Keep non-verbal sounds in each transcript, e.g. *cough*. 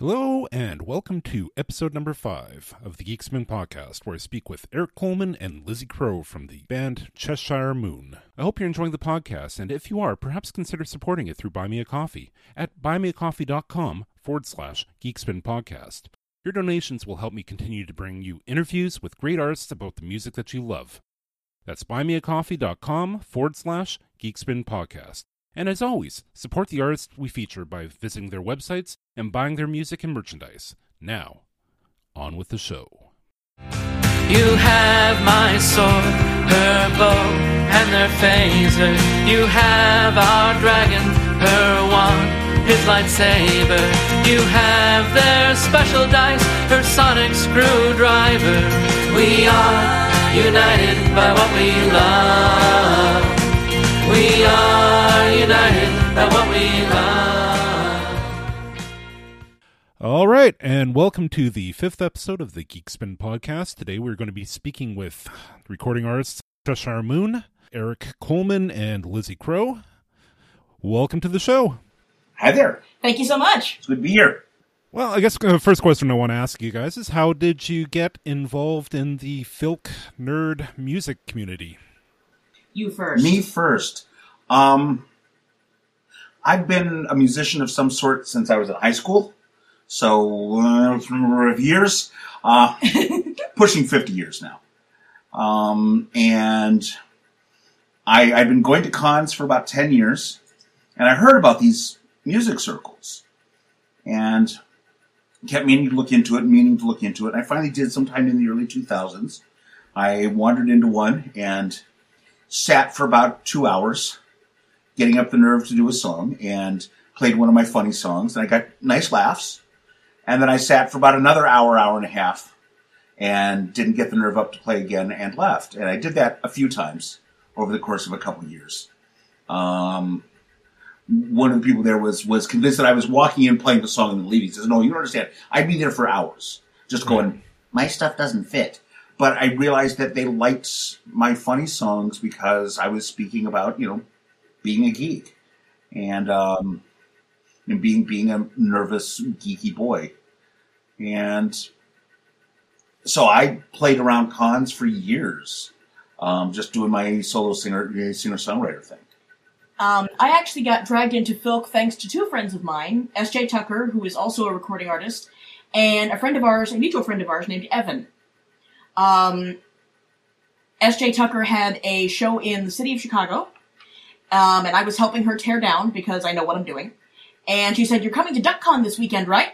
Hello, and welcome to episode number five of the Geekspin podcast, where I speak with Eric Coleman and Lizzie Crow from the band Cheshire Moon. I hope you're enjoying the podcast, and if you are, perhaps consider supporting it through Buy Me a Coffee at buymeacoffee.com forward slash Geekspin podcast. Your donations will help me continue to bring you interviews with great artists about the music that you love. That's buymeacoffee.com forward slash Geekspin podcast. And as always, support the artists we feature by visiting their websites and buying their music and merchandise. Now, on with the show. You have my sword, her bow, and their phaser. You have our dragon, her wand, his lightsaber. You have their special dice, her sonic screwdriver. We are united by what we love. We are All right, and welcome to the fifth episode of the Geekspin podcast. Today we're going to be speaking with recording artists Cheshire Moon, Eric Coleman, and Lizzie Crow. Welcome to the show. Hi there. Thank you so much. It's good to be here. Well, I guess the first question I want to ask you guys is how did you get involved in the Filk nerd music community? You first. Me first. Um, I've been a musician of some sort since I was in high school. So, uh, a number of years. Uh, *laughs* pushing 50 years now. Um, and I, I've been going to cons for about 10 years. And I heard about these music circles. And kept meaning to look into it, meaning to look into it. And I finally did sometime in the early 2000s. I wandered into one and sat for about two hours, getting up the nerve to do a song, and played one of my funny songs, and I got nice laughs. And then I sat for about another hour, hour and a half, and didn't get the nerve up to play again, and left. And I did that a few times over the course of a couple of years. Um, one of the people there was was convinced that I was walking in playing the song and then leaving. He says, "No, you don't understand. I'd be there for hours, just going. My stuff doesn't fit." But I realized that they liked my funny songs because I was speaking about you know being a geek and um, and being being a nervous geeky boy, and so I played around cons for years, um, just doing my solo singer singer songwriter thing. Um, I actually got dragged into Filk thanks to two friends of mine, S.J. Tucker, who is also a recording artist, and a friend of ours, a mutual friend of ours named Evan. Um, S.J. Tucker had a show in the city of Chicago, um, and I was helping her tear down because I know what I'm doing. And she said, "You're coming to DuckCon this weekend, right?"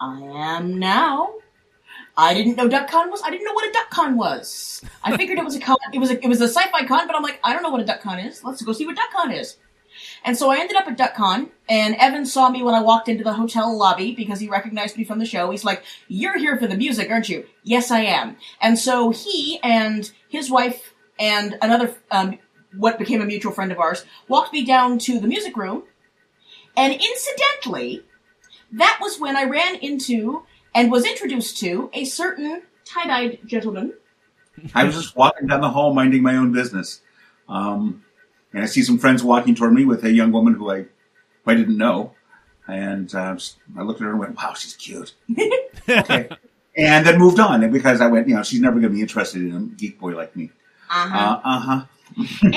I am now. I didn't know DuckCon was. I didn't know what a DuckCon was. I figured it was a con. It was a, it was a sci-fi con, but I'm like, I don't know what a DuckCon is. Let's go see what DuckCon is. And so I ended up at DuckCon, and Evan saw me when I walked into the hotel lobby because he recognized me from the show. He's like, "You're here for the music, aren't you?" Yes, I am. And so he and his wife and another, um, what became a mutual friend of ours, walked me down to the music room. And incidentally, that was when I ran into and was introduced to a certain tie-dyed gentleman. I was just walking down the hall, minding my own business, um, and I see some friends walking toward me with a young woman who I, who I didn't know, and uh, I looked at her and went, "Wow, she's cute." *laughs* okay, and then moved on because I went, you know, she's never going to be interested in a geek boy like me. Uh-huh. Uh huh.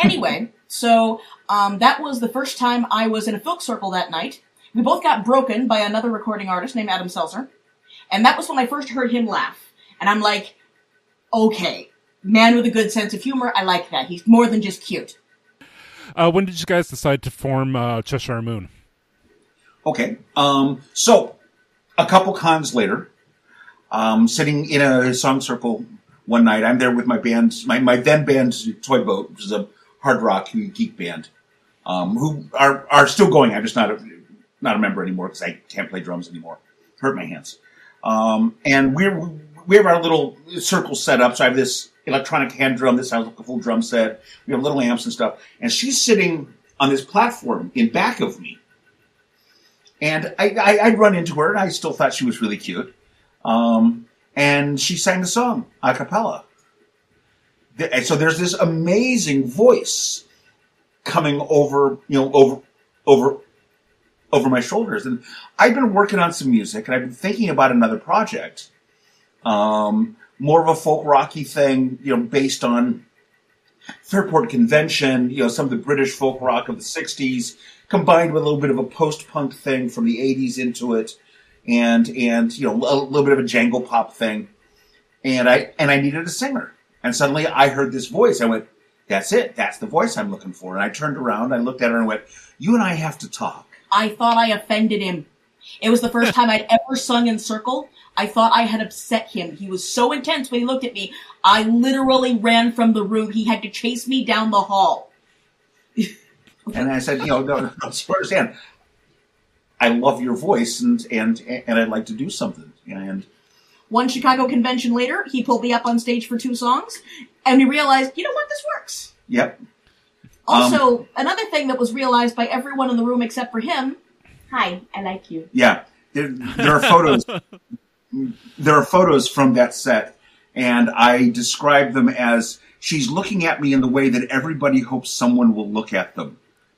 Anyway, so um, that was the first time I was in a folk circle that night. We both got broken by another recording artist named Adam Seltzer. And that was when I first heard him laugh. And I'm like, okay, man with a good sense of humor, I like that. He's more than just cute. Uh, when did you guys decide to form uh, Cheshire Moon? Okay. Um, so, a couple cons later, um, sitting in a song circle one night, I'm there with my band, my, my then band, Toy Boat, which is a hard rock geek band, um, who are, are still going. I'm just not a, not a member anymore because I can't play drums anymore. Hurt my hands. Um, and we're, we have our little circle set up. So I have this electronic hand drum. This sounds like a full drum set. We have little amps and stuff. And she's sitting on this platform in back of me. And I, I, I'd run into her and I still thought she was really cute. Um, and she sang the song a cappella. And so there's this amazing voice coming over, you know, over, over, over my shoulders. And I've been working on some music, and I've been thinking about another project, um, more of a folk rocky thing, you know, based on Fairport Convention, you know, some of the British folk rock of the '60s, combined with a little bit of a post-punk thing from the '80s into it, and and you know, a little bit of a jangle pop thing. And I and I needed a singer, and suddenly I heard this voice. I went, "That's it. That's the voice I'm looking for." And I turned around, I looked at her, and went, "You and I have to talk." I thought I offended him. It was the first time I'd ever sung in circle. I thought I had upset him. He was so intense when he looked at me. I literally ran from the room. He had to chase me down the hall. And I said, you know, no, no, understand. I love your voice, and and and I'd like to do something. And One Chicago convention later, he pulled me up on stage for two songs, and we realized, you know what, this works. yep, Also, um, another thing that was realized by everyone in the room except for him. Hi, I like you. yeah. There, there are photos. there are photos from that set, and I describe them as she's looking at me in the way that everybody hopes someone will look at them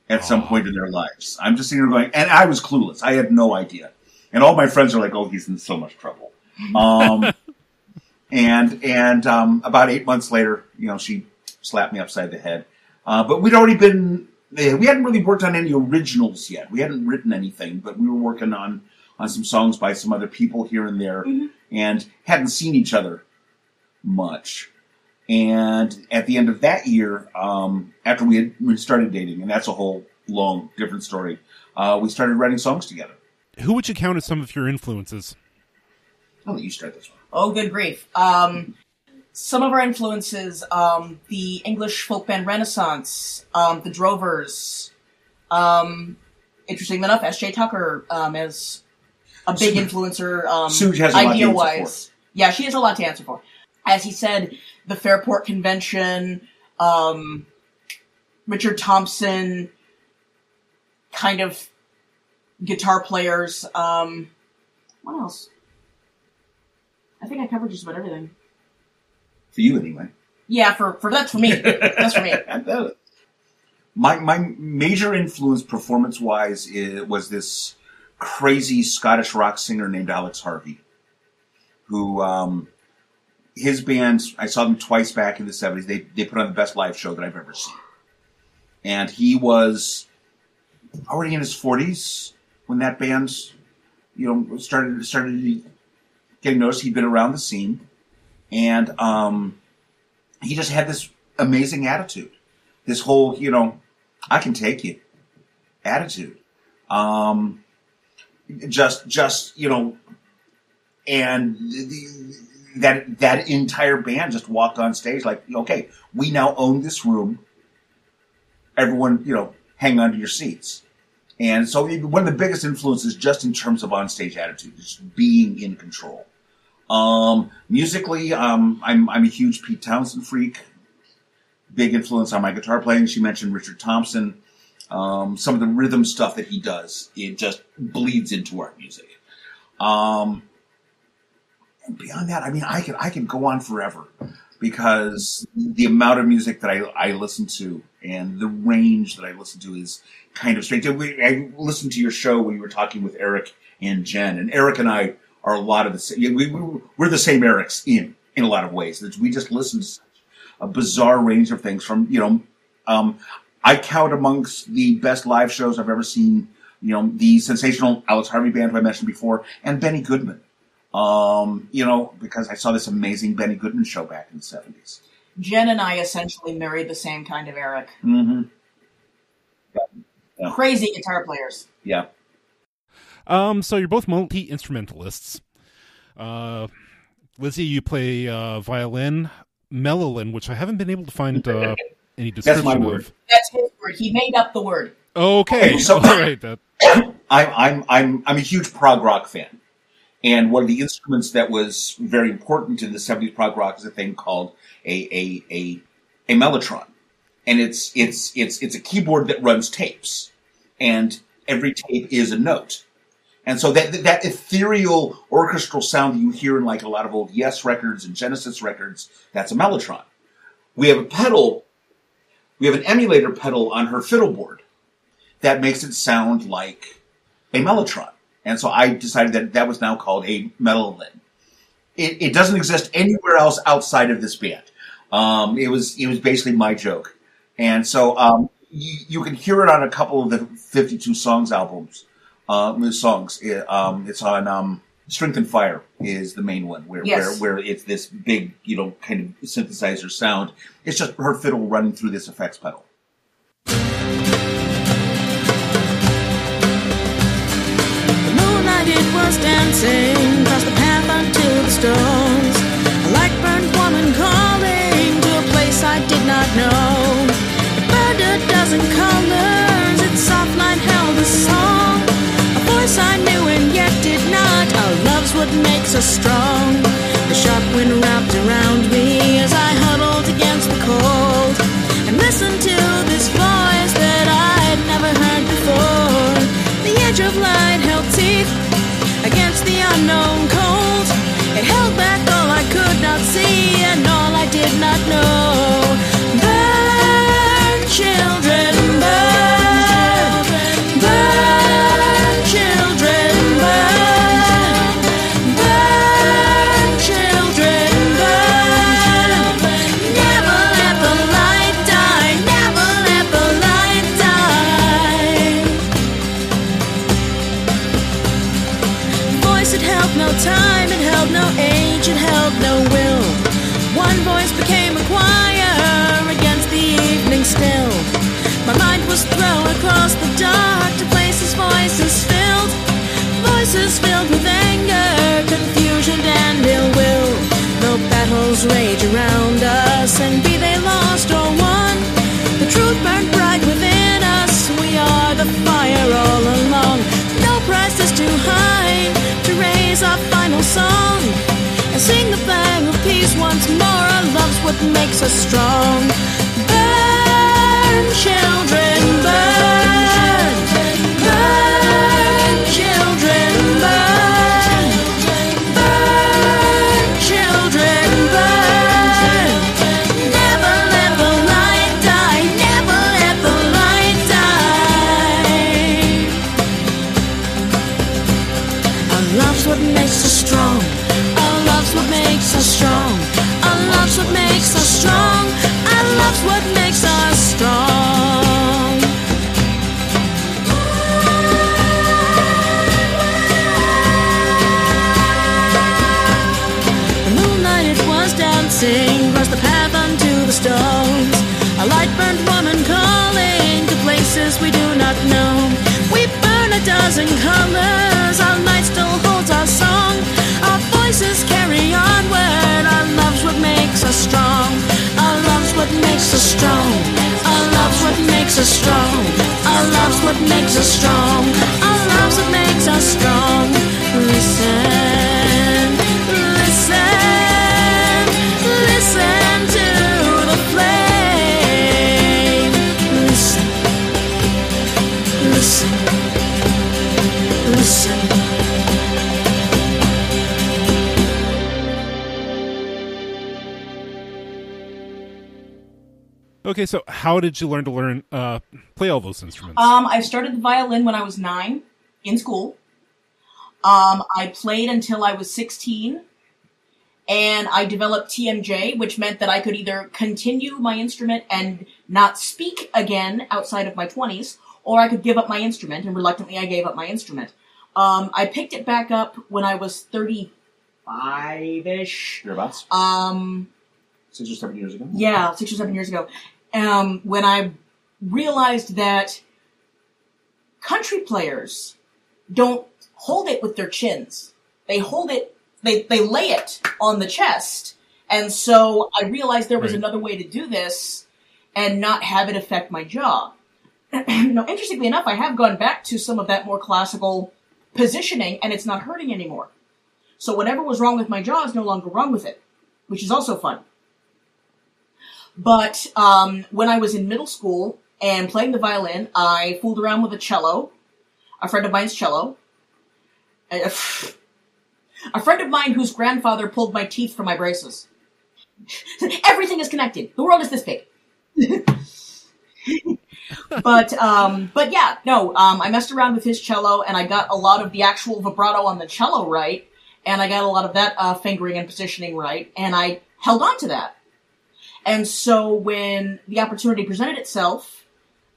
at some point in their lives. I'm just sitting there going, and I was clueless. I had no idea. And all my friends are like, "Oh, he's in so much trouble." *laughs* Um, and and um, about eight months later, you know, she slapped me upside the head. Uh, but we'd already been eh, we hadn't really worked on any originals yet. We hadn't written anything, but we were working on on some songs by some other people here and there, and hadn't seen each other much. And at the end of that year, um, after we had we started dating, and that's a whole long different story, uh, we started writing songs together. Who would you count as some of your influences? I'll let you start this one. Oh, good grief. Um, some of our influences, um, the English folk band Renaissance, um, the Drovers, um, interesting enough, S.J. Tucker, um, as a big influencer, um, Sue has a lot to idea answer wise. Yeah, she has a lot to answer for. As he said, the Fairport Convention, um, Richard Thompson, kind of guitar players, um, what else? I think I covered just about everything. For you, anyway. Yeah, for, for that's for me. That's for me. *laughs* My my major influence performance wise was this crazy Scottish rock singer named Alex Harvey, who um, his band I saw them twice back in the seventies. They they put on the best live show that I've ever seen, and he was already in his forties when that band you know started started getting noticed. He'd been around the scene, and um, he just had this amazing attitude. This whole, you know, I can take you attitude. Um, just, just, you know, and the, that, that entire band just walked on stage like, okay, we now own this room. Everyone, you know, hang on to your seats. And so one of the biggest influences just in terms of on-stage attitude is being in control. Um, musically, um, I'm, I'm a huge Pete Townshend freak. Big influence on my guitar playing. She mentioned Richard Thompson. Um, some of the rhythm stuff that he does, it just bleeds into our music. Um, beyond that, I mean, I can I can go on forever because the amount of music that I, I listen to and the range that I listen to is kind of strange. I listened to your show when you were talking with Eric and Jen, and Eric and I are a lot of the same. We, we, we're the same Erics in in a lot of ways. We just listen to a bizarre range of things from you know. Um, I count amongst the best live shows I've ever seen. You know, the sensational Alex Harvey band who I mentioned before, and Benny Goodman. Um, you know, because I saw this amazing Benny Goodman show back in the seventies. Jen and I essentially married the same kind of Eric. Mm-hmm. Crazy guitar players. Yeah. Um, so you're both multi instrumentalists. Uh, Lizzie, you play uh, violin, mellowlin, which I haven't been able to find uh, *laughs* any description That's my word. of. That's his word. He made up the word. Okay, So- *laughs* all right. That, *coughs* I'm I'm I'm I'm a huge prog rock fan, and one of the instruments that was very important in the '70s prog rock is a thing called a a a, a mellotron, and it's it's it's it's a keyboard that runs tapes, and every tape is a note, and so that that ethereal orchestral sound that you hear in like a lot of old Yes records and Genesis records, that's a mellotron. We have a pedal, we have an emulator pedal on her fiddle board that makes it sound like a mellotron, and so I decided that that was now called a melolin. It, it doesn't exist anywhere else outside of this band. Um, it was it was basically my joke, and so um, you, you can hear it on a couple of the 52 songs albums. Uh, songs. It, um, it's on um, Strength and Fire is the main one where, Yes. where where it's this big you know kind of synthesizer sound. It's just her fiddle running through this effects pedal. Was dancing across the path unto the stones. A light burned woman calling to a place I did not know. It burned a dozen colors, its soft light held a song. A voice I knew and yet did not. Our love's what makes us strong. The sharp wind wrapped around me unknown cold. It held back all I could not see and all I did not know. Battles rage around us, and be they lost or won, the truth burned bright within us. We are the fire all along. No price is too high to raise our final song and sing the flag of peace once more. Our love's what makes us strong. Burn, children, burn. Dozen colors, our light still holds our song. Our voices carry onward, our love's what makes us strong. Our love's what makes us strong. Our love's what makes us strong. Our love's what makes us strong. Okay, so how did you learn to learn uh, play all those instruments? Um, I started the violin when I was nine in school. Um, I played until I was 16, and I developed TMJ, which meant that I could either continue my instrument and not speak again outside of my 20s, or I could give up my instrument, and reluctantly I gave up my instrument. Um, I picked it back up when I was 35-ish. Thereabouts, Um, six or seven years ago. yeah, six or seven years ago, um, when I realized that country players don't hold it with their chins. They hold it, they, they lay it on the chest. And so I realized there was Right. another way to do this and not have it affect my jaw. *clears throat* now, interestingly enough, I have gone back to some of that more classical positioning and it's not hurting anymore. So whatever was wrong with my jaw is no longer wrong with it, which is also fun. But um, when I was in middle school and playing the violin, I fooled around with a cello, a friend of mine's cello. A *sighs* a friend of mine whose grandfather pulled my teeth from my braces. *laughs* Everything is connected. The world is this big. *laughs* but um, but yeah, no. Um, I messed around with his cello, and I got a lot of the actual vibrato on the cello right, and I got a lot of that uh, fingering and positioning right, and I held on to that. And so when the opportunity presented itself,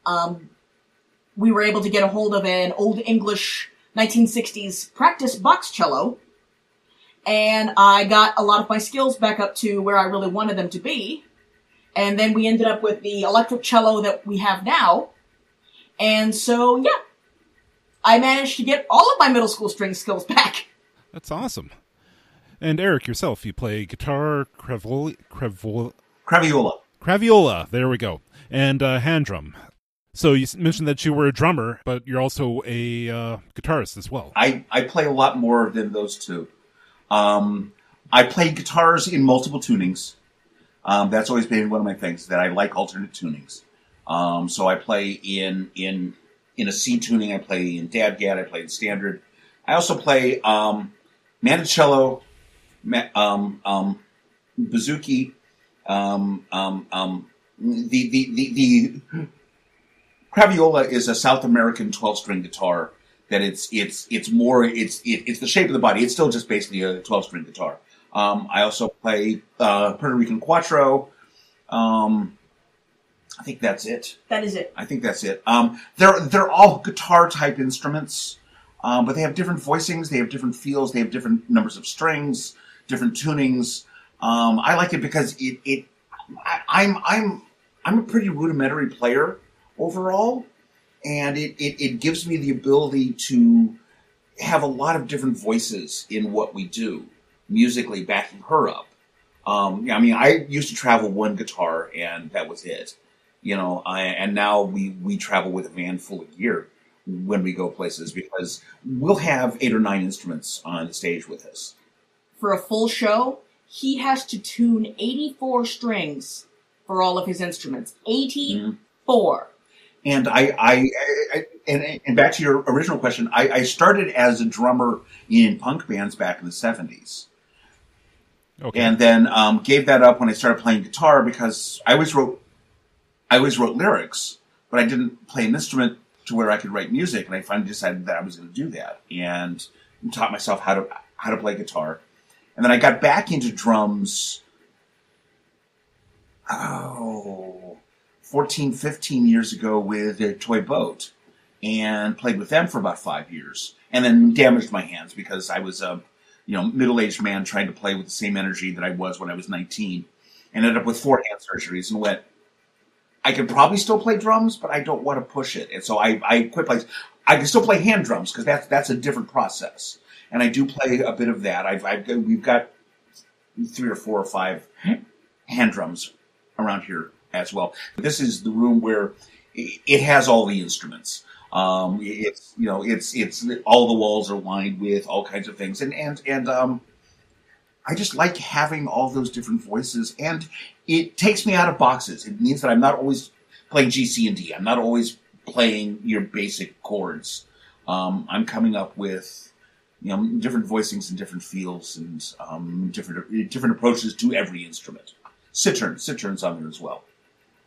um, we were able to get a hold of an old English 1960s practice box cello, and I got a lot of my skills back up to where I really wanted them to be. And then we ended up with the electric cello that we have now. And so, yeah, I managed to get all of my middle school string skills *laughs* back. That's awesome. And Eric, yourself, you play guitar, crevoli, crevol, Craviola. craviola. There we go, and uh, hand drum. So you mentioned that you were a drummer, but you're also a uh, guitarist as well. I, I play a lot more than those two. Um, I play guitars in multiple tunings. Um, that's always been one of my things that I like alternate tunings. Um, so I play in in in a C tuning. I play in DADGAD. I play in standard. I also play um, mandocello, ma- um, um, bouzouki, um, um, um, the the the, the Craviola is a South American 12 string guitar that it's it's it's more it's it, it's the shape of the body. It's still just basically a 12 string guitar. Um, I also play uh, Puerto Rican Cuatro. Um, I think that's it. That is it. I think that's it. Um, they're they're all guitar type instruments, um, but they have different voicings. They have different feels. They have different numbers of strings, different tunings. Um, I like it because it it I, I'm I'm I'm a pretty rudimentary player overall, and it, it it gives me the ability to have a lot of different voices in what we do musically, backing her up. Um, I mean, I used to travel one guitar, and that was it you know, I, and now we, we travel with a van full of gear when we go places because we'll have eight or nine instruments on the stage with us. For a full show, he has to tune 84 strings for all of his instruments. 84. And I, I, I and, and back to your original question, I, I started as a drummer in punk bands back in the seventies, Okay. and then um, gave that up when I started playing guitar because I always wrote, I always wrote lyrics, but I didn't play an instrument to where I could write music, and I finally decided that I was going to do that, and taught myself how to how to play guitar, and then I got back into drums. Oh, 14, 15 years ago with a toy boat and played with them for about five years and then damaged my hands because I was a, you know, middle-aged man trying to play with the same energy that I was when I was 19 and ended up with four hand surgeries and went, I could probably still play drums, but I don't want to push it. And so I, I quit playing. I can still play hand drums because that's, that's a different process. And I do play a bit of that. I've, I've, we've got three or four or five hand drums around here as well. This is the room where it has all the instruments. Um, it's you know it's it's all the walls are lined with all kinds of things, and and and um, I just like having all those different voices, and it takes me out of boxes. It means that I'm not always playing G, C, and D. I'm not always playing your basic chords. Um, I'm coming up with you know different voicings and different feels and um, different different approaches to every instrument. Cittern, cittern's on there as well.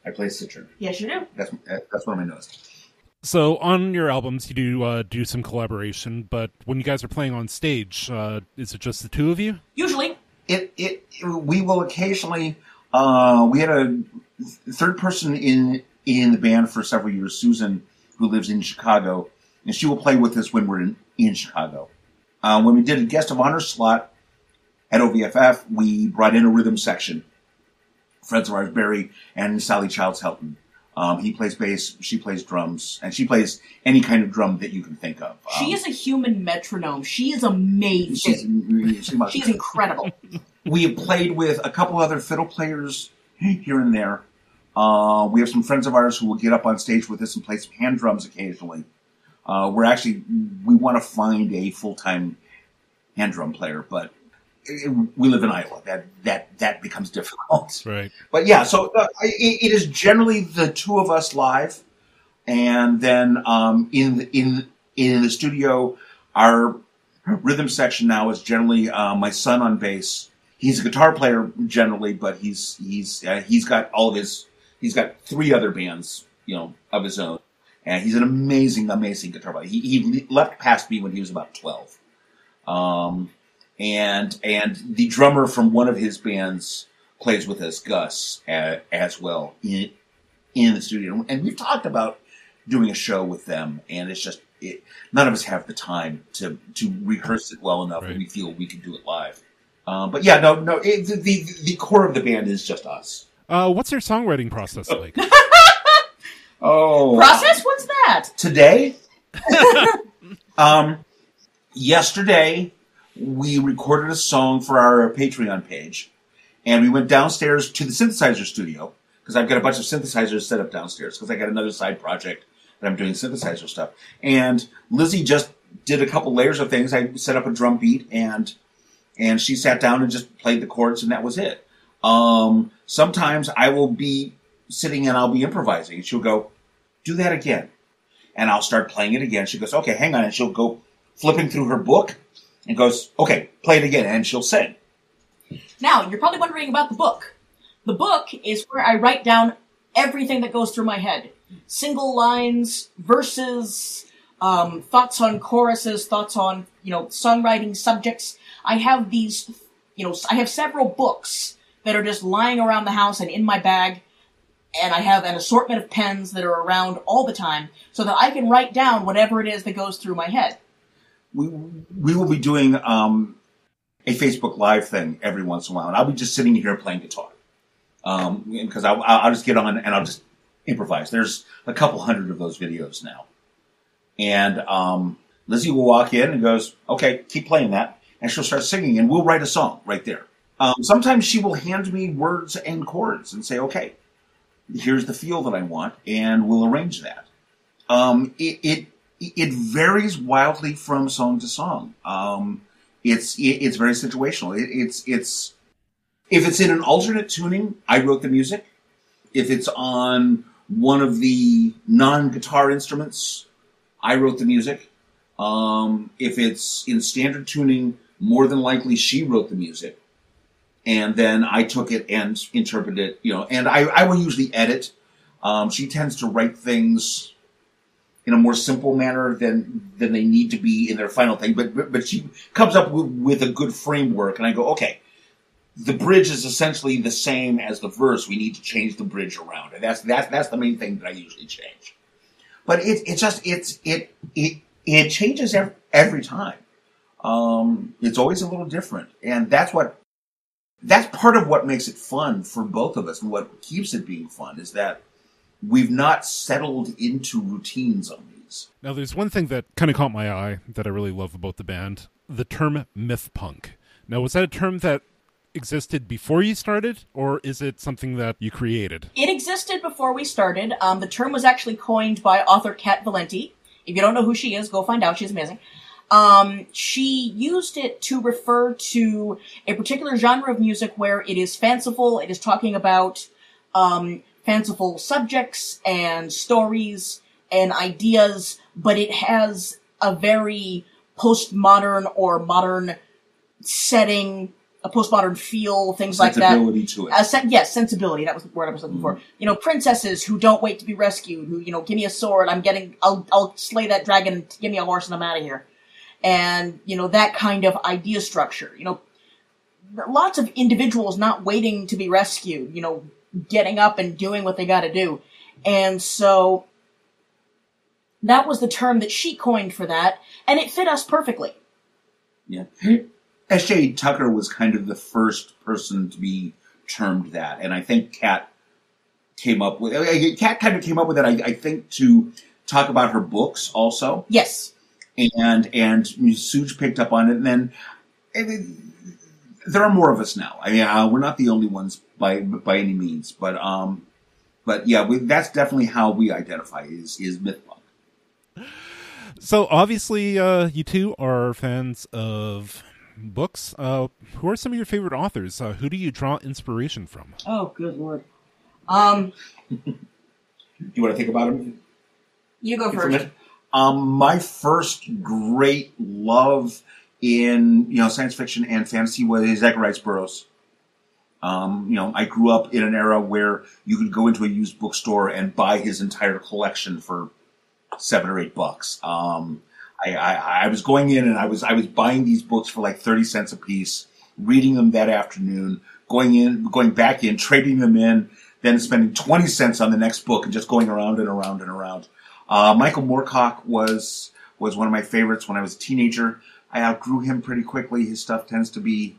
I play cittern. Yes, you do. That's that's one of my notes. So on your albums, you do uh, do some collaboration, but when you guys are playing on stage, uh, is it just the two of you? Usually. It it we will occasionally. Uh, we had a third person in in the band for several years, Susan, who lives in Chicago, and she will play with us when we're in in Chicago. Uh, when we did a guest of honor slot at OVFF, we brought in a rhythm section. Friends of ours, Barry and Sally Childs Helton. Um, he plays bass, she plays drums, and she plays any kind of drum that you can think of. She Um, is a human metronome. She is she's, amazing. she must She's incredible. *laughs* we have played with a couple other fiddle players here and there. Uh, we have some friends of ours who will get up on stage with us and play some hand drums occasionally. Uh, we're actually we want to find a full time hand drum player, but it, we live in Iowa. That that that becomes *laughs* difficult. Right. But yeah, so uh, it, it is generally the two of us live, and then um, in the, in in the studio, our rhythm section now is generally uh, my son on bass. He's a guitar player generally, but he's he's uh, he's got all of his he's got three other bands you know, of his own. And he's an amazing, amazing guitar player. He, he left past me when he was about 12. Um, and, and the drummer from one of his bands plays with us, Gus, as, as well in, in the studio. And we've talked about doing a show with them, and it's just, it, none of us have the time to, to rehearse it well enough, Right. and we feel we can do it live. Um, but yeah, no, no, it, the, the, the core of the band is just us. Uh, what's your songwriting process like? *laughs* Oh, Process? What's that? today? *laughs* Um yesterday we recorded a song for our patreon page and we went downstairs to the synthesizer studio because i've got a bunch of synthesizers set up downstairs because i got another side project that i'm doing synthesizer stuff. And lizzie just did a couple layers of things. I set up a drum beat and and she sat down and just played the chords and that was it. Um sometimes i will be sitting and i'll be improvising and she'll go do that again and I'll start playing it again. She goes, okay, hang on. And she'll go flipping through her book and goes, okay, play it again. And she'll sing. Now, you're probably wondering about the book. The book is where I write down everything that goes through my head. Single lines, verses, um, thoughts on choruses, thoughts on, you know, songwriting subjects. I have these, you know, I have several books that are just lying around the house and in my bag. And I have an assortment of pens that are around all the time so that I can write down whatever it is that goes through my head. We, we will be doing um, a Facebook Live thing every once in a while. And I'll be just sitting here playing guitar. Um, because I'll, I'll just get on and I'll just improvise. There's a couple hundred of those videos now. And um, Lizzie will walk in and goes, okay, keep playing that. And she'll start singing and we'll write a song right there. Um, sometimes she will hand me words and chords and say, okay, here's the feel that I want, and we'll arrange that. Um, it, it it varies wildly from song to song. Um, it's it, it's very situational. It, it's it's if it's in an alternate tuning, I wrote the music. If it's on one of the non-guitar instruments, I wrote the music. Um, if it's in standard tuning, more than likely she wrote the music and then I took it and interpreted it, you know, and I, I will usually edit. Um, she tends to write things in a more simple manner than than they need to be in their final thing, but but, but she comes up with, with a good framework, and I go, okay, the bridge is essentially the same as the verse. We need to change the bridge around, and that's that's that's the main thing that I usually change. But it it just it's it it it changes every, every time. Um, it's always a little different, and that's what that's part of what makes it fun for both of us and what keeps it being fun is that we've not settled into routines on these. Now, there's one thing that kind of caught my eye that I really love about the band the term myth punk. Now, was that a term that existed before you started, or is it something that you created? It existed before we started. Um, the term was actually coined by author Cat Valente. If you don't know who she is, go find out. She's amazing. Um, she used it to refer to a particular genre of music where it is fanciful. It is talking about um, fanciful subjects and stories and ideas, but it has a very postmodern or modern setting, a postmodern feel, things like that. Sensibility to it. Sen- yes, sensibility. That was the word I was looking for. You know, princesses who don't wait to be rescued. Who, you know, give me a sword. I'm getting. I'll. I'll slay that dragon. Give me a horse, and I'm out of here. And you know that kind of idea structure. You know, lots of individuals not waiting to be rescued. You know, getting up and doing what they got to do. And so that was the term that she coined for that, and it fit us perfectly. Yeah. S.J. Tucker was kind of the first person to be termed that, and I think Cat came up with. Cat kind of came up with it. I, I think to talk about her books also, Yes. And and Suge picked up on it, and then I mean, there are more of us now. I mean, uh, we're not the only ones by by any means, but um, but yeah, we, that's definitely how we identify is is myth punk. So, obviously, uh, you two are fans of books. Uh, who are some of your favorite authors? Uh, who do you draw inspiration from? Oh, good lord. Um, Do *laughs* you want to think about them? you go first. Um, my first great love in you know science fiction and fantasy was Edgar Rice Burroughs. Um, you know, I grew up in an era where you could go into a used bookstore and buy his entire collection for seven or eight bucks. Um, I, I, I was going in and I was I was buying these books for like thirty cents a piece, reading them that afternoon, going in, going back in, trading them in, then spending twenty cents on the next book and just going around and around and around. Uh, Michael Moorcock was was one of my favorites when I was a teenager. I outgrew him pretty quickly. His stuff tends to be,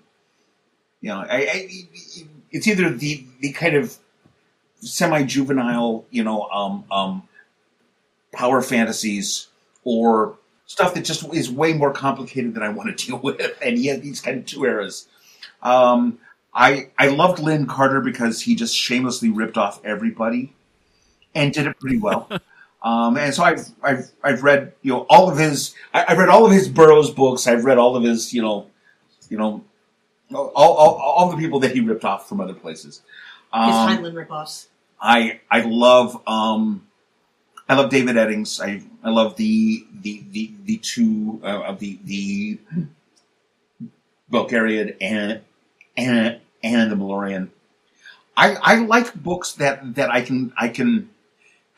you know, I, I, it's either the the kind of semi juvenile, you know, um, um, power fantasies or stuff that just is way more complicated than I want to *laughs* deal with. And he had these kind of two eras. Um, I I loved Lin Carter because he just shamelessly ripped off everybody and did it pretty well. *laughs* Um, and so I've, I've, I've read, you know, all of his, I, have read all of his Burroughs books. I've read all of his, you know, you know, all, all, all the people that he ripped off from other places. Um, his Heinlein ripoffs. I, I love, um, I love David Eddings. I, I love the, the, the, the two, uh, of the, the Belgariad and, and, and the Malloreon. I, I like books that, that I can, I can,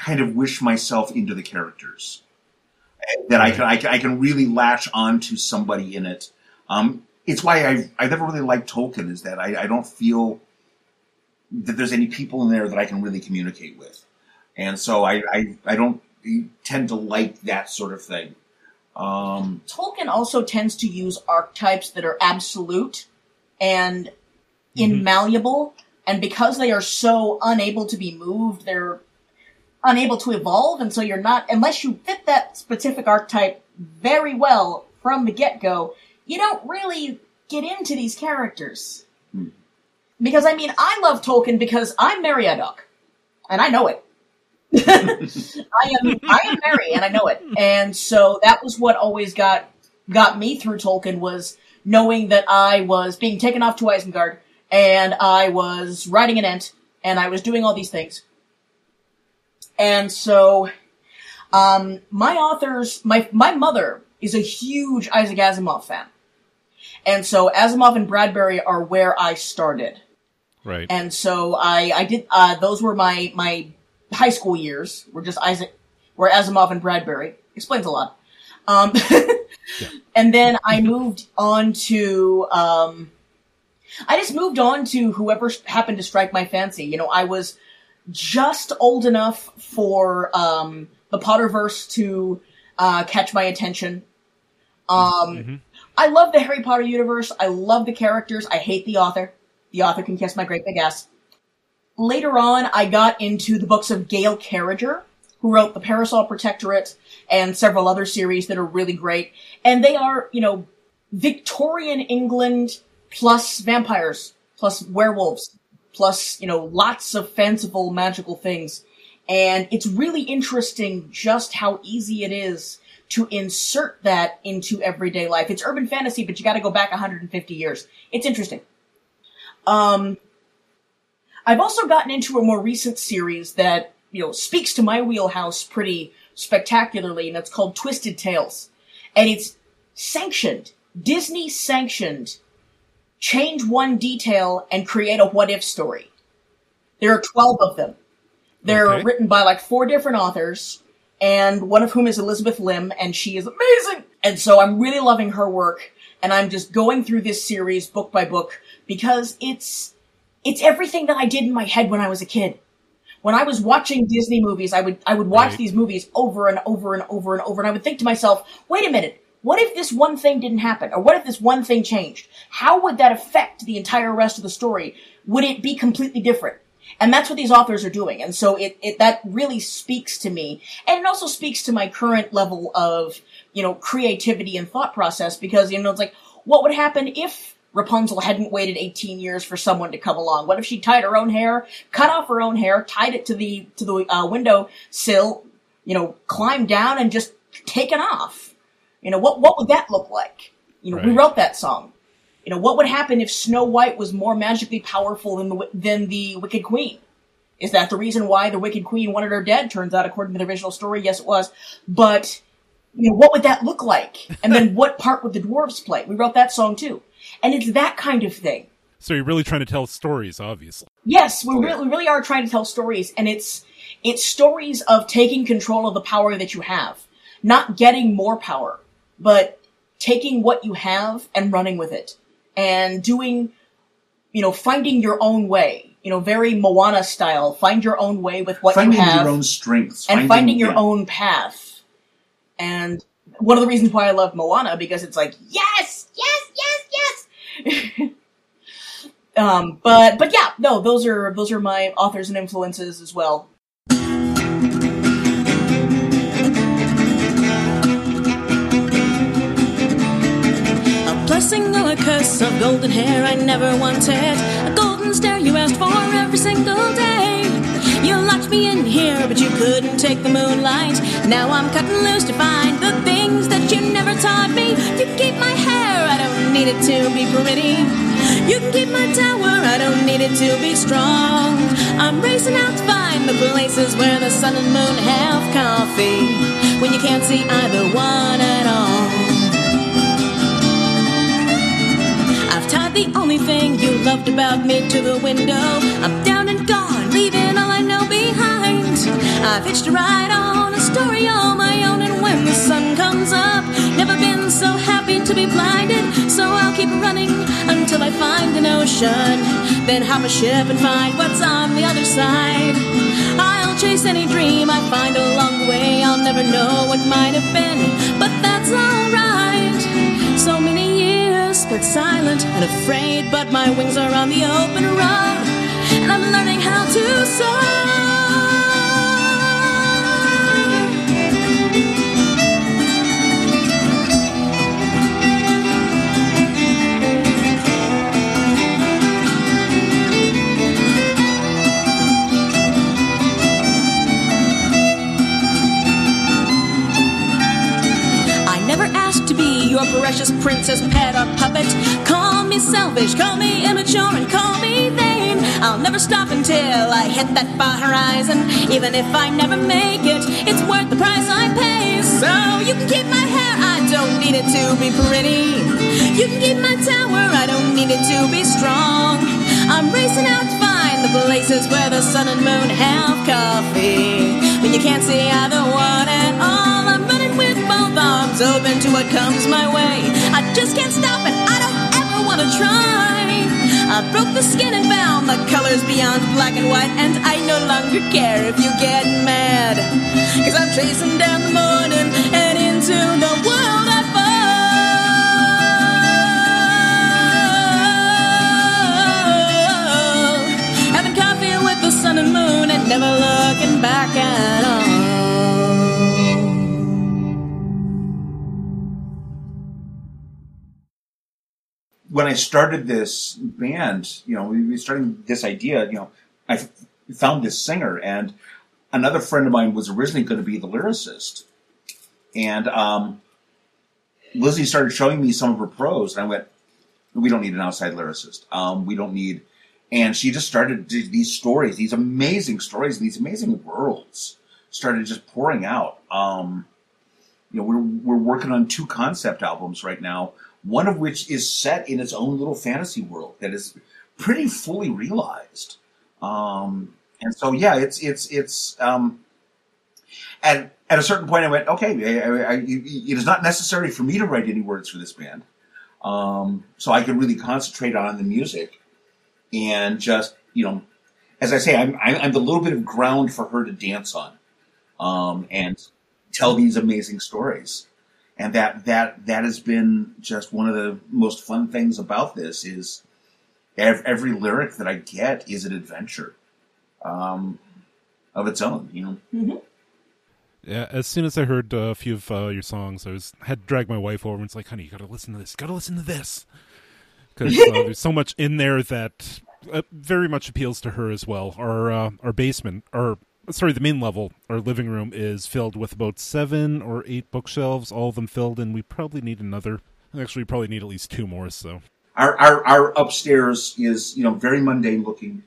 kind of wish myself into the characters. That I can, I can, I can really latch on to somebody in it. Um, it's why I've, I've never really liked Tolkien is that I, I don't feel that there's any people in there that I can really communicate with. And so I, I, I don't tend to like that sort of thing. Um, Tolkien also tends to use archetypes that are absolute and mm-hmm. immalleable, and because they are so unable to be moved, they're unable to evolve, and so you're not, unless you fit that specific archetype very well from the get go, you don't really get into these characters. Hmm. Because, I mean, I love Tolkien because I'm Meriadoc, and I know it. *laughs* I am I am Merry, and I know it. And so that was what always got got me through Tolkien was knowing that I was being taken off to Isengard, and I was riding an ent, and I was doing all these things. And so, um, my authors, my, my mother is a huge Isaac Asimov fan. And so Asimov and Bradbury are where I started. Right. And so I, I did, uh, those were my, my high school years, were just Isaac, were Asimov and Bradbury. Explains a lot. Um, *laughs* yeah. and then I moved on to, um, I just moved on to whoever happened to strike my fancy. You know, I was, just old enough for um, the Potterverse to uh, catch my attention. Um, mm-hmm. I love the Harry Potter universe. I love the characters. I hate the author. The author can kiss my great big ass. Later on, I got into the books of Gail Carriger, who wrote The Parasol Protectorate and several other series that are really great. And they are, you know, Victorian England plus vampires plus werewolves plus, you know, lots of fanciful magical things. And it's really interesting just how easy it is to insert that into everyday life. It's urban fantasy, but you gotta go back 150 years. It's interesting. Um, I've also gotten into a more recent series that, you know, speaks to my wheelhouse pretty spectacularly, and it's called Twisted Tales. And it's sanctioned, Disney sanctioned change one detail and create a what if story. There are 12 of them. They're okay. written by like four different authors, and one of whom is Elizabeth Lim, and she is amazing. And so I'm really loving her work, and I'm just going through this series book by book because it's, it's everything that I did in my head when I was a kid. When I was watching Disney movies, I would, I would watch right. these movies over and over and over and over, and I would think to myself, wait a minute, what if this one thing didn't happen? Or what if this one thing changed? How would that affect the entire rest of the story? Would it be completely different? And that's what these authors are doing. And so it, it, that really speaks to me. And it also speaks to my current level of, you know, creativity and thought process because, you know, it's like, what would happen if Rapunzel hadn't waited 18 years for someone to come along? What if she tied her own hair, cut off her own hair, tied it to the, to the uh, window sill, you know, climbed down and just taken off? You know, what, what would that look like? You know, right. we wrote that song. You know, what would happen if Snow White was more magically powerful than the, than the Wicked Queen? Is that the reason why the Wicked Queen wanted her dead? Turns out, according to the original story, yes, it was. But, you know, what would that look like? And then *laughs* what part would the dwarves play? We wrote that song too. And it's that kind of thing. So you're really trying to tell stories, obviously. Yes, we, really, we really are trying to tell stories, and it's it's stories of taking control of the power that you have, not getting more power, but taking what you have and running with it, and doing, you know, finding your own way. You know, very Moana style. Find your own way with what finding you have, Finding your own strengths and finding your yeah. own path. And one of the reasons why I love Moana because it's like yes, yes, yes, yes. *laughs* um, but but yeah, no, those are those are my authors and influences as well. Blessing a curse of golden hair I never wanted. A golden stare you asked for every single day. You locked me in here, but you couldn't take the moonlight. Now I'm cutting loose to find the things that you never taught me. You can keep my hair, I don't need it to be pretty. You can keep my tower, I don't need it to be strong. I'm racing out to find the places where the sun and moon have coffee. When you can't see either one at all. The only thing you loved about me to the window. I'm down and gone, leaving all I know behind. I've hitched a ride on a story all my own, and when the sun comes up, never been so happy to be blinded. So I'll keep running until I find an ocean. Then hop a ship and find what's on the other side. I'll chase any dream I find along the way. I'll never know what might have been, spent silent and afraid, but my wings are on the open road, and I'm learning how to soar. Your precious princess, pet, or puppet. Call me selfish, call me immature, and call me vain. I'll never stop until I hit that far horizon. Even if I never make it, it's worth the price I pay. So you can keep my hair, I don't need it to be pretty. You can keep my tower, I don't need it to be strong. I'm racing out to find the places where the sun and moon have coffee. When you can't see either one at all, I'm running both arms open to what comes my way. I just can't stop it, I don't ever want to try. I broke the skin and found the colors beyond black and white, and I no longer care if you get mad. Cause I'm chasing down the morning and into the world I fall. Having coffee with the sun and moon and never looking back at all. I started this band, you know, we started this idea, you know, I found this singer, and another friend of mine was originally going to be the lyricist. And um, Lizzie started showing me some of her prose, and I went, "We don't need an outside lyricist. Um, we don't need." And she just started these stories, these amazing stories, these amazing worlds, started just pouring out. Um, you know, we're we're working on two concept albums right now. One of which is set in its own little fantasy world that is pretty fully realized. Um, and so, yeah, it's it's it's. Um, at at a certain point, I went, okay, I, I, it is not necessary for me to write any words for this band, um, so I can really concentrate on the music and just you know, as I say, I'm I'm I'm the little bit of ground for her to dance on, um, and tell these amazing stories and that that that has been just one of the most fun things about this is ev- every lyric that I get is an adventure um, of its own. You know, Yeah, as soon as I heard uh, a few of uh, your songs, I was had to drag my wife over and it's like, honey, you gotta listen to this. Gotta listen to this because uh, there's so much in there that uh, very much appeals to her as well. Our uh, our basement, or sorry, the main level, our living room is filled with about seven or eight bookshelves, all of them filled, and we probably need another. Actually, we probably need at least two more. So our, our our upstairs is you know very mundane looking.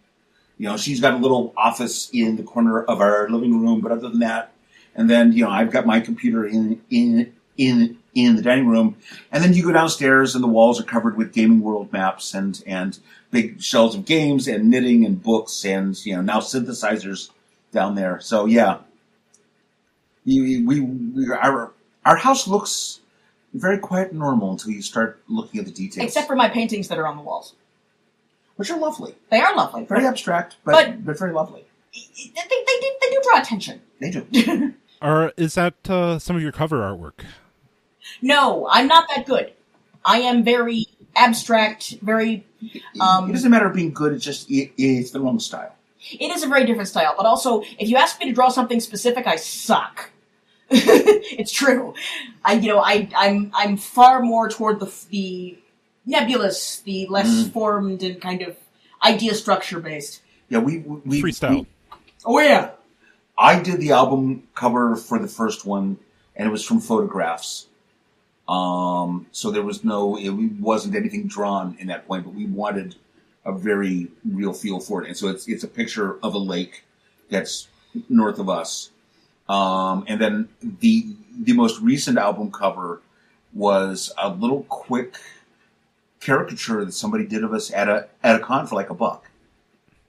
You know, she's got a little office in the corner of our living room, but other than that, and then you know I've got my computer in in in in the dining room, and then you go downstairs, and the walls are covered with gaming world maps and and big shelves of games and knitting and books and you know now synthesizers down there. So yeah, you, we, we our our house looks very quiet and normal until you start looking at the details, Except for my paintings that are on the walls. which are lovely, They are lovely. very abstract, but But- but, very lovely. they, they, they, do, they do draw attention. They do. *laughs* Or is that uh, some of your cover artwork? No, I'm not that good. I am very abstract, very. Um, it doesn't matter being good; it's just it, it's the wrong style. It is a very different style, but also, if you ask me to draw something specific, I suck. *laughs* it's true. I, you know, I, I'm, I'm far more toward the the nebulous, the less Mm. formed and kind of idea structure based. Yeah, we we Freestyle. we- Oh yeah, I did the album cover for the first one, and it was from photographs. Um, so there was no, it wasn't anything drawn in that point, but we wanted a very real feel for it. And so it's it's a picture of a lake that's north of us. Um, and then the the most recent album cover was a little quick caricature that somebody did of us at a at a con for like a buck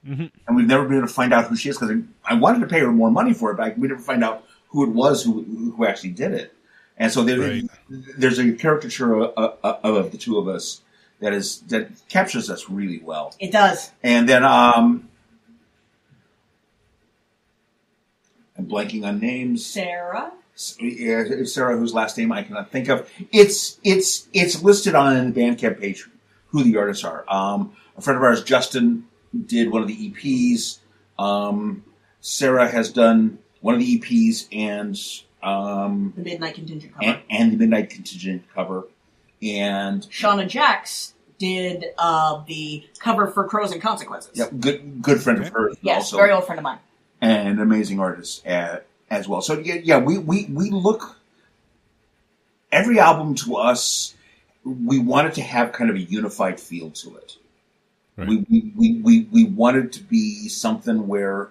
mm-hmm. and we've never been able to find out who she is because I wanted to pay her more money for it, but we never find out who it was who who actually did it. And so there, Right. there's a caricature of, of, of the two of us that is that captures us really well. it does. And then um, I'm blanking on names. Sarah. Yeah, Sarah, whose last name I cannot think of. It's it's it's listed on the Bandcamp page who the artists are. Um, a friend of ours, Justin, did one of the EPs. Um, Sarah has done one of the EPs and um, The Midnight Contingent cover. and, and the Midnight Contingent cover. And Shauna Jax did uh, the cover for Crows and Consequences. yeah, good good friend of hers. Yes, also. very old friend of mine. and an amazing artist uh, as well. So yeah, yeah, we, we we look every album to us. We wanted to have kind of a unified feel to it. Right. We, we, we, we, we wanted to be something where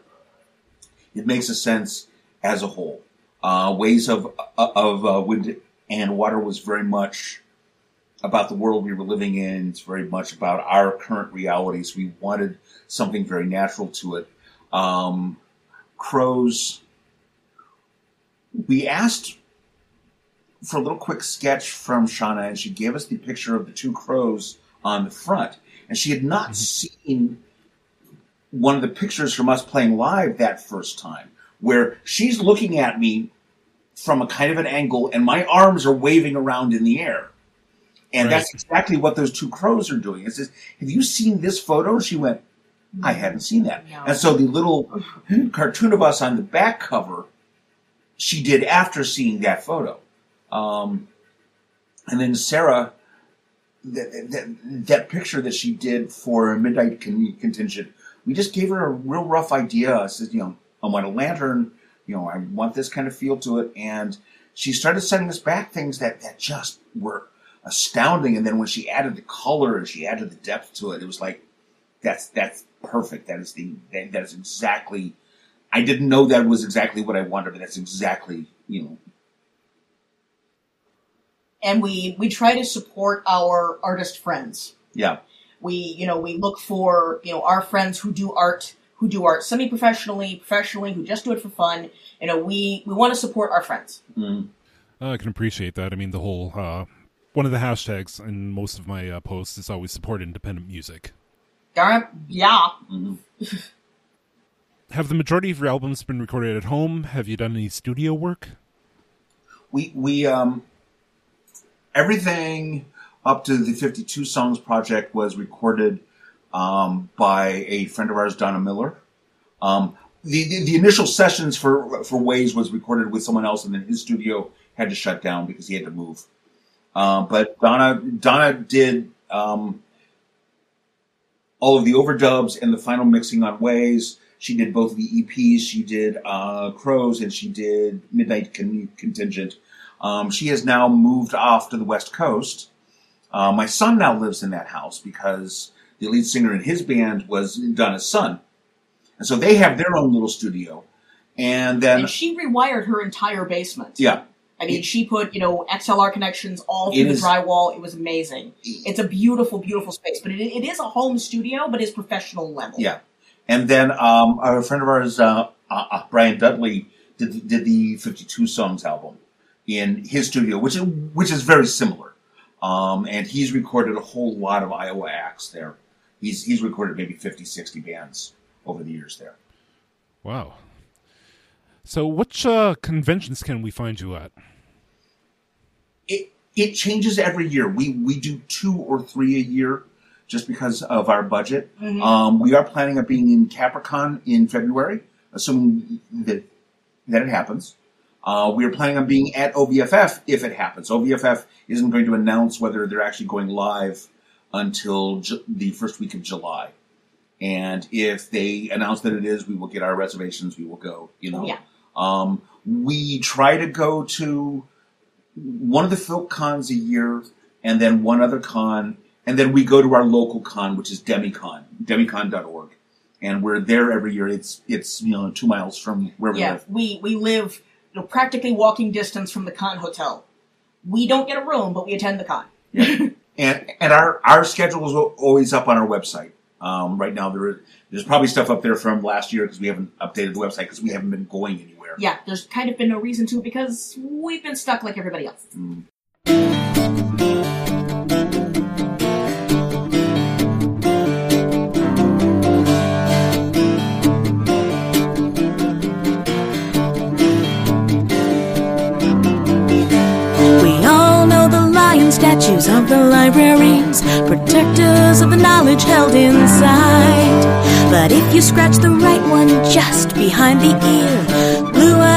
it makes a sense as a whole. Uh, Ways of of uh, Wind and Water was very much about the world we were living in. It's very much about our current realities. We wanted something very natural to it. Um, crows. We asked for a little quick sketch from Shauna, and she gave us the picture of the two crows on the front. And she had not seen one of the pictures from us playing live that first time, where she's looking at me from a kind of an angle, and my arms are waving around in the air. And Right. that's exactly what those two crows are doing. It says, Have you seen this photo? She went, I hadn't seen that. No. And so the little cartoon of us on the back cover, she did after seeing that photo. Um, and then Sarah, that, that, that picture that she did for Midnight Contingent, we just gave her a real rough idea. I said, you know, I want a lantern, you know, I want this kind of feel to it. And she started sending us back things that, that just were astounding. And then when she added the color and she added the depth to it, it was like, that's, that's perfect. That is the, that, that is exactly, I didn't know that was exactly what I wanted, but that's exactly, you know, And we we try to support our artist friends. yeah. We you know we look for you know our friends who do art who do art semi professionally, professionally, who just do it for fun. You know we we want to support our friends. Mm. Uh, I can appreciate that. I mean, the whole uh, one of the hashtags in most of my uh, posts is always support independent music. Darn yeah. *laughs* Have the majority of your albums been recorded at home? Have you done any studio work? we we um everything up to the 52 songs project was recorded um, by a friend of ours donna miller um, the, the the initial sessions for for ways was recorded with someone else and then his studio had to shut down because he had to move um, but donna donna did um, all of the overdubs and the final mixing on ways she did both of the EPs. She did uh, Crows and she did Midnight Con- Contingent. Um, she has now moved off to the West Coast. Uh, my son now lives in that house because the lead singer in his band was Donna's son. And so they have their own little studio. And then, And she rewired her entire basement. yeah, I mean, she put you know XLR connections all through It the drywall. It was amazing. It's a beautiful, beautiful space, but it, it is a home studio, but it's professional level. Yeah, and then um, a friend of ours, uh, uh, uh, Brian Dudley, did did the Fifty Two Songs album in his studio, which is which is very similar. Um, and he's recorded a whole lot of Iowa acts there. He's he's recorded maybe 50, 60 bands over the years there. Wow. So, which uh, conventions can we find you at? it it changes every year. We we do two or three a year just because of our budget. Um, we are planning on being in Capricon in February, assuming that that it happens. Uh, we are planning on being at OVFF if it happens. OVFF isn't going to announce whether they're actually going live until Ju- the first week of July. And if they announce that it is, we will get our reservations. We will go. You know. Yeah. Um, we try to go to one of the folk cons a year, and then one other con, and then we go to our local con, which is Demicon, demicon.org, and we're there every year. It's it's you know two miles from where we Yeah, live. we we live you know, practically walking distance from the con hotel. We don't get a room, but we attend the con. Yeah. *laughs* and and our our schedule is always up on our website. Um, right now there is there's probably stuff up there from last year because we haven't updated the website because we haven't been going anywhere. Yeah, there's kind of been no reason to because we've been stuck like everybody else. Mm. We all know the lion statues of the libraries, protectors of the knowledge held inside. But if you scratch the right one just behind the ear,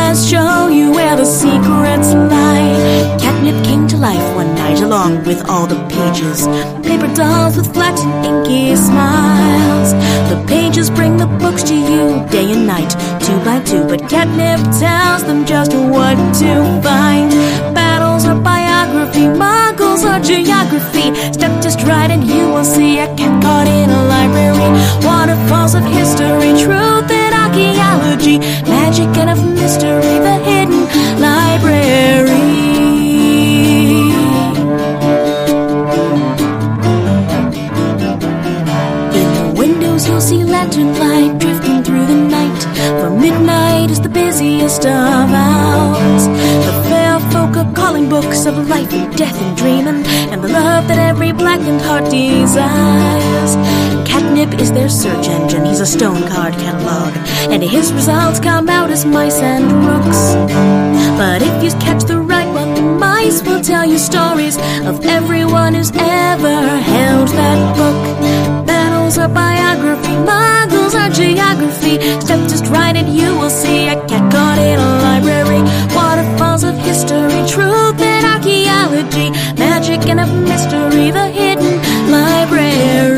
eyes show you where the secrets lie. Catnip came to life one night along with all the pages, paper dolls with flat inky smiles. The pages bring the books to you day and night, two by two, but catnip tells them just what to find. Battles are biography, muggles are geography. Step just right and you will see a cat caught in a library. Waterfalls of history, truth archaeology, magic and of mystery, the hidden library. In the windows you'll see lantern light drifting through the night. For midnight is the busiest of hours. Are calling books of life and death and dreaming, and the love that every blackened heart desires. Catnip is their search engine, he's a stone card catalog, and his results come out as mice and rooks. But if you catch the right one, the mice will tell you stories of everyone who's ever held that book. Battles are biography, muggles are geography. Step just right and you will see a cat caught in a library. Waterfalls of history, truth and archaeology, magic and of mystery, the hidden library.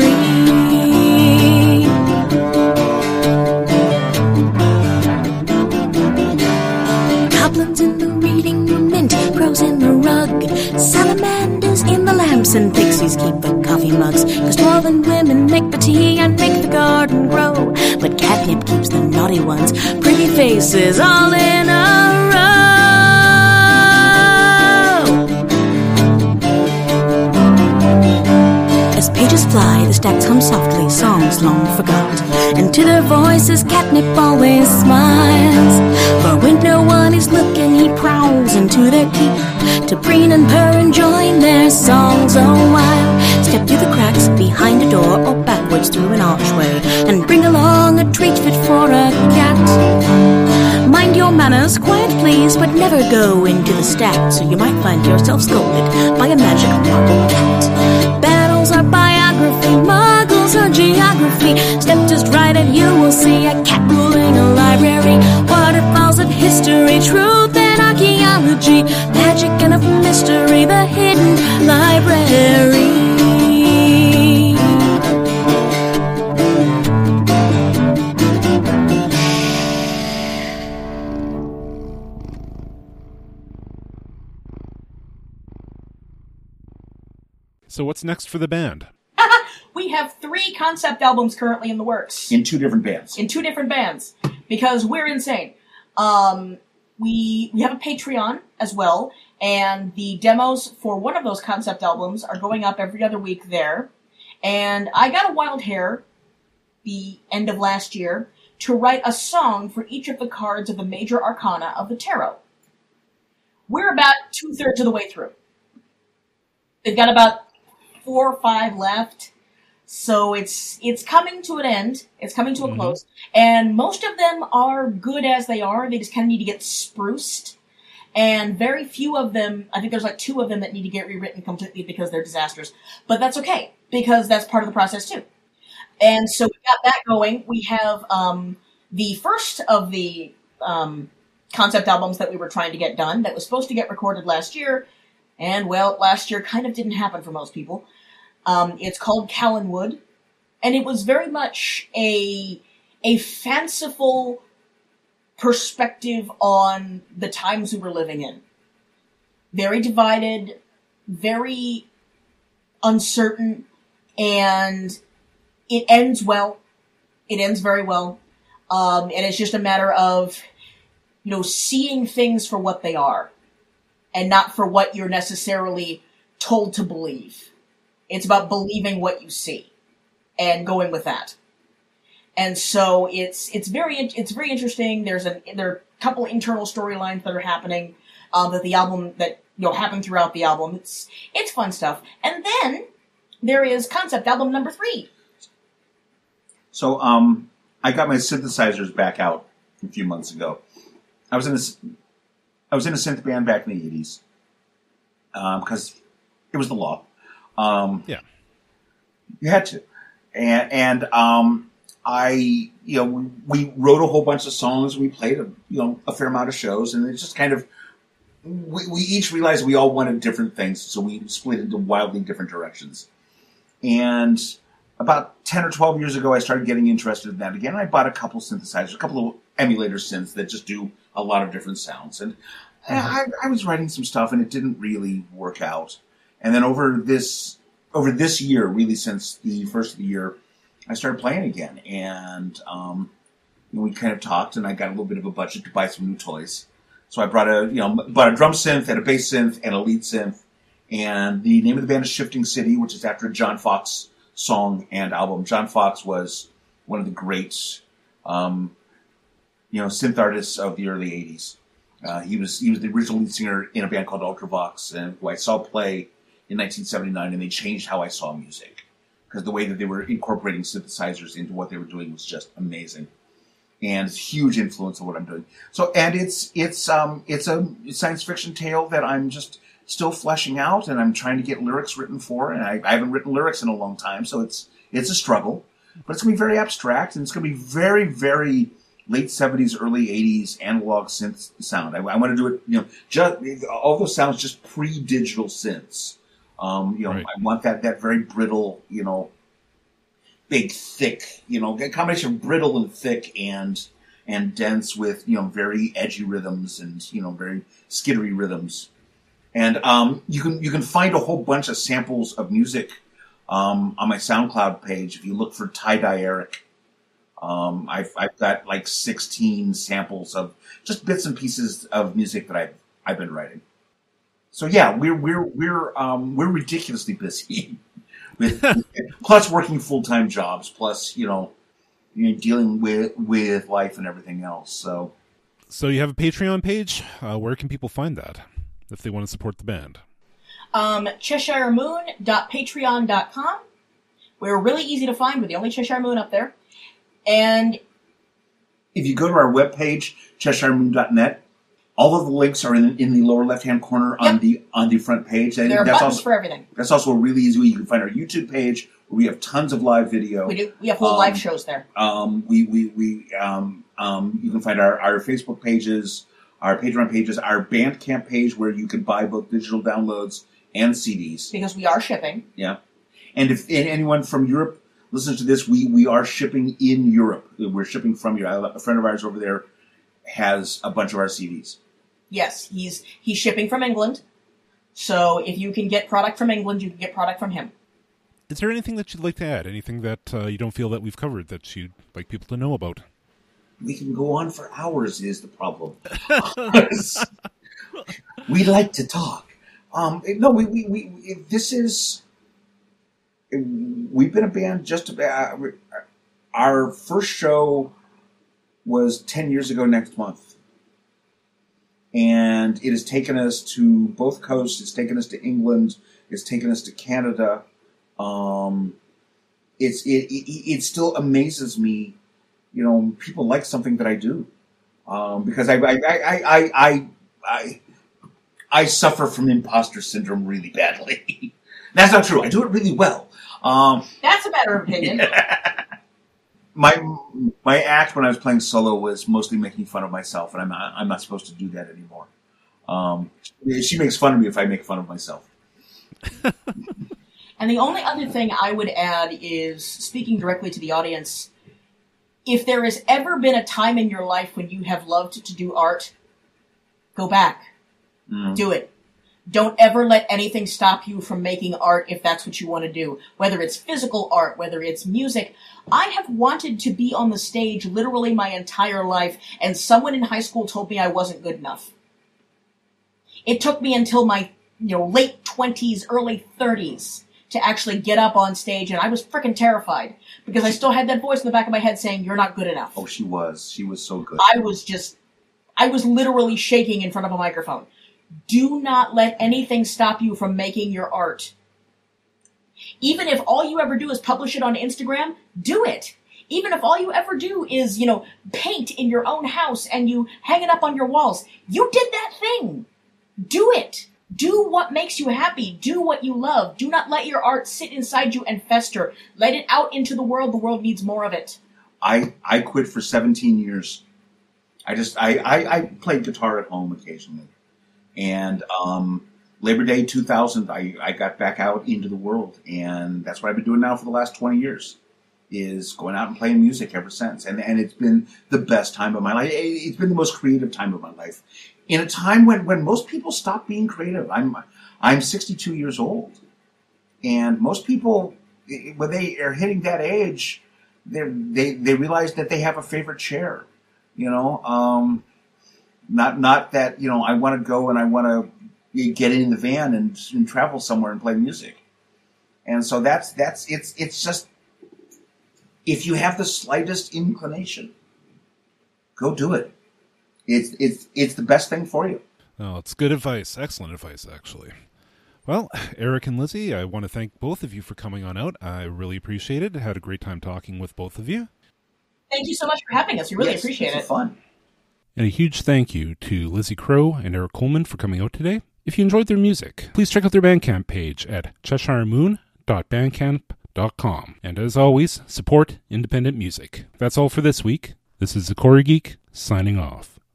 Goblins in the reading room, mint crows in the rug, salamanders in the lamps, and pixies keep the coffee mugs. Cause dwarven women make the tea and make the garden grow. But catnip keeps the naughty ones, pretty faces all in a the stacks hum softly, songs long forgot. And to their voices, catnip always smiles. For when no one is looking, he prowls into their keep to preen and purr and join their songs a while. Step through the cracks behind a door or backwards through an archway and bring along a treat fit for a cat. Mind your manners, quiet please, but never go into the stacks, or you might find yourself scolded by a magic marble cat. Battles geography. Step just right and you will see a cat ruling a library. Waterfalls of history, truth and archaeology, magic and of mystery, the hidden library. So, what's next for the band? We have three concept albums currently in the works In two different bands. in two different bands because we're insane. Um, we we have a Patreon as well, and the demos for one of those concept albums are going up every other week there. And I got a wild hair the end of last year to write a song for each of the cards of the major arcana of the tarot. We're about two thirds of the way through. They've got about four or five left. So it's it's coming to an end. It's coming to a Mhm. close, and most of them are good as they are. They just kind of need to get spruced, and very few of them. I think there's like two of them that need to get rewritten completely because they're disasters. But that's okay because that's part of the process too. And so we got that going. We have um, the first of the um, concept albums that we were trying to get done that was supposed to get recorded last year, and well, last year kind of didn't happen for most people. Um, it's called Callanwood, and it was very much a a fanciful perspective on the times we were living in. Very divided, very uncertain, and it ends well. It ends very well, um, and it's just a matter of you know seeing things for what they are, and not for what you're necessarily told to believe. It's about believing what you see and going with that. And so it's it's very it's very interesting. There's a there are a couple internal storylines that are happening um, that the album that you know happen throughout the album. It's it's fun stuff. And then there is concept album number three. So, um, I got my synthesizers back out a few months ago. I was in a, I was in a synth band back in the eighties, because it was the law. Um, Yeah. you had to, and and um, I, you know, we, we wrote a whole bunch of songs. We played a, you know, a fair amount of shows, and it just kind of, we, we each realized we all wanted different things, so we split into wildly different directions. And about 10 or 12 years ago, I started getting interested in that again. I bought a couple synthesizers, a couple of emulator synths that just do a lot of different sounds. And I, I was writing some stuff and it didn't really work out. And then over this, over this year, really since the first of the year, I started playing again. And, um, we kind of talked and I got a little bit of a budget to buy some new toys. So I brought a, you know, bought a drum synth and a bass synth and a lead synth. And the name of the band is Shifting City, which is after John Foxx song and album. John Foxx was one of the great, um, you know, synth artists of the early '80s. Uh, he was he was the original lead singer in a band called Ultravox, and who I saw play in 1979, and they changed how I saw music because the way that they were incorporating synthesizers into what they were doing was just amazing, and it's huge influence on what I'm doing. So, and it's it's um it's a science fiction tale that I'm just still fleshing out, and I'm trying to get lyrics written for, and I, I haven't written lyrics in a long time, so it's it's a struggle, but it's gonna be very abstract, and it's gonna be very very late 70s, early 80s analog synth sound. I, I want to do it, you know, just all those sounds just pre-digital synths. Um, you know, Right. I want that that very brittle, you know, big, thick, you know, a combination of brittle and thick and and dense with you know very edgy rhythms and you know very skittery rhythms. And um, you can you can find a whole bunch of samples of music um, on my SoundCloud page if you look for Tie Dye Eric. Um, I've, I've got like 16 samples of just bits and pieces of music that I've, I've been writing. So yeah, we're, we're, we're, um, we're ridiculously busy *laughs* with, plus working full-time jobs, plus, you know, you know, dealing with, with life and everything else. So So you have a Patreon page. Uh, where can people find that if they want to support the band? Um, CheshireMoon.patreon.com. We're really easy to find. We're the only Cheshire Moon up there. And if you go to our webpage, CheshireMoon.net, all of the links are in, in the lower left-hand corner on Yep. the, on the front page. And there are that's buttons also, for everything. That's also a really easy way. You can find our YouTube page where we have tons of live video. We do. We have whole Um, live shows there. Um, we we we um, um, you can find our, our Facebook pages, our Patreon pages, our Bandcamp page where you can buy both digital downloads and CDs. Because we are shipping. Yeah, and if and anyone from Europe listens to this, we we are shipping in Europe. We're shipping from Europe. A friend of ours over there has a bunch of our CDs. Yes, he's he's shipping from England. So if you can get product from England, you can get product from him. Is there anything that you'd like to add? Anything that uh, you don't feel that we've covered that you'd like people to know about? we can go on for hours. Is the problem? *laughs* we like to talk. Um, no, we, we, we this is we've been a band just about our first show was 10 years ago next month and it has taken us to both coasts it's taken us to england it's taken us to canada um, it's it, it, it still amazes me you know people like something that i do um, because I I, I, I, I, I I suffer from imposter syndrome really badly. *laughs* That's not true. I do it really well. Um, That's a matter of opinion. *laughs* my my act when I was playing solo was mostly making fun of myself, and I'm not, I'm not supposed to do that anymore. Um, she makes fun of me if I make fun of myself. *laughs* and the only other thing I would add is speaking directly to the audience. If there has ever been a time in your life when you have loved to do art, go back Mm. Do it. Don't ever let anything stop you from making art if that's what you want to do. Whether it's physical art, whether it's music. I have wanted to be on the stage literally my entire life, and someone in high school told me I wasn't good enough. It took me until my, you know, late 20s, early 30s to actually get up on stage, and I was freaking terrified because I still had that voice in the back of my head saying, You're not good enough. Oh, she was. She was so good. I was just, I was literally shaking in front of a microphone. Do not let anything stop you from making your art. Even if all you ever do is publish it on Instagram, do it. Even if all you ever do is, you know, paint in your own house and you hang it up on your walls, you did that thing. Do it. Do what makes you happy. Do what you love. Do not let your art sit inside you and fester. Let it out into the world. The world needs more of it. I, I quit for 17 years. I just, I, I, I played guitar at home occasionally. And um, Labor Day 2000, I, I got back out into the world, and that's what I've been doing now for the last 20 years. Is going out and playing music ever since, and and it's been the best time of my life. It's been the most creative time of my life, in a time when when most people stop being creative. I'm I'm 62 years old, and most people when they are hitting that age, they they they realize that they have a favorite chair, you know. Um, not not that you know I want to go and I want to get in the van and, and travel somewhere and play music. And so that's that's it's it's just if you have the slightest inclination, go do it. It's it's it's the best thing for you. Oh, it's good advice. Excellent advice, actually. Well, Eric and Lizzie, I want to thank both of you for coming on out. I really appreciate it. I had a great time talking with both of you. Thank you so much for having us. We really Yes, appreciate it. Fun. And a huge thank you to Lizzie Crow and Eric Coleman for coming out today. If you enjoyed their music, please check out their Bandcamp page at cheshiremoon.bandcamp.com. And as always, support independent music. That's all for this week. This is Zakora Geek, signing off.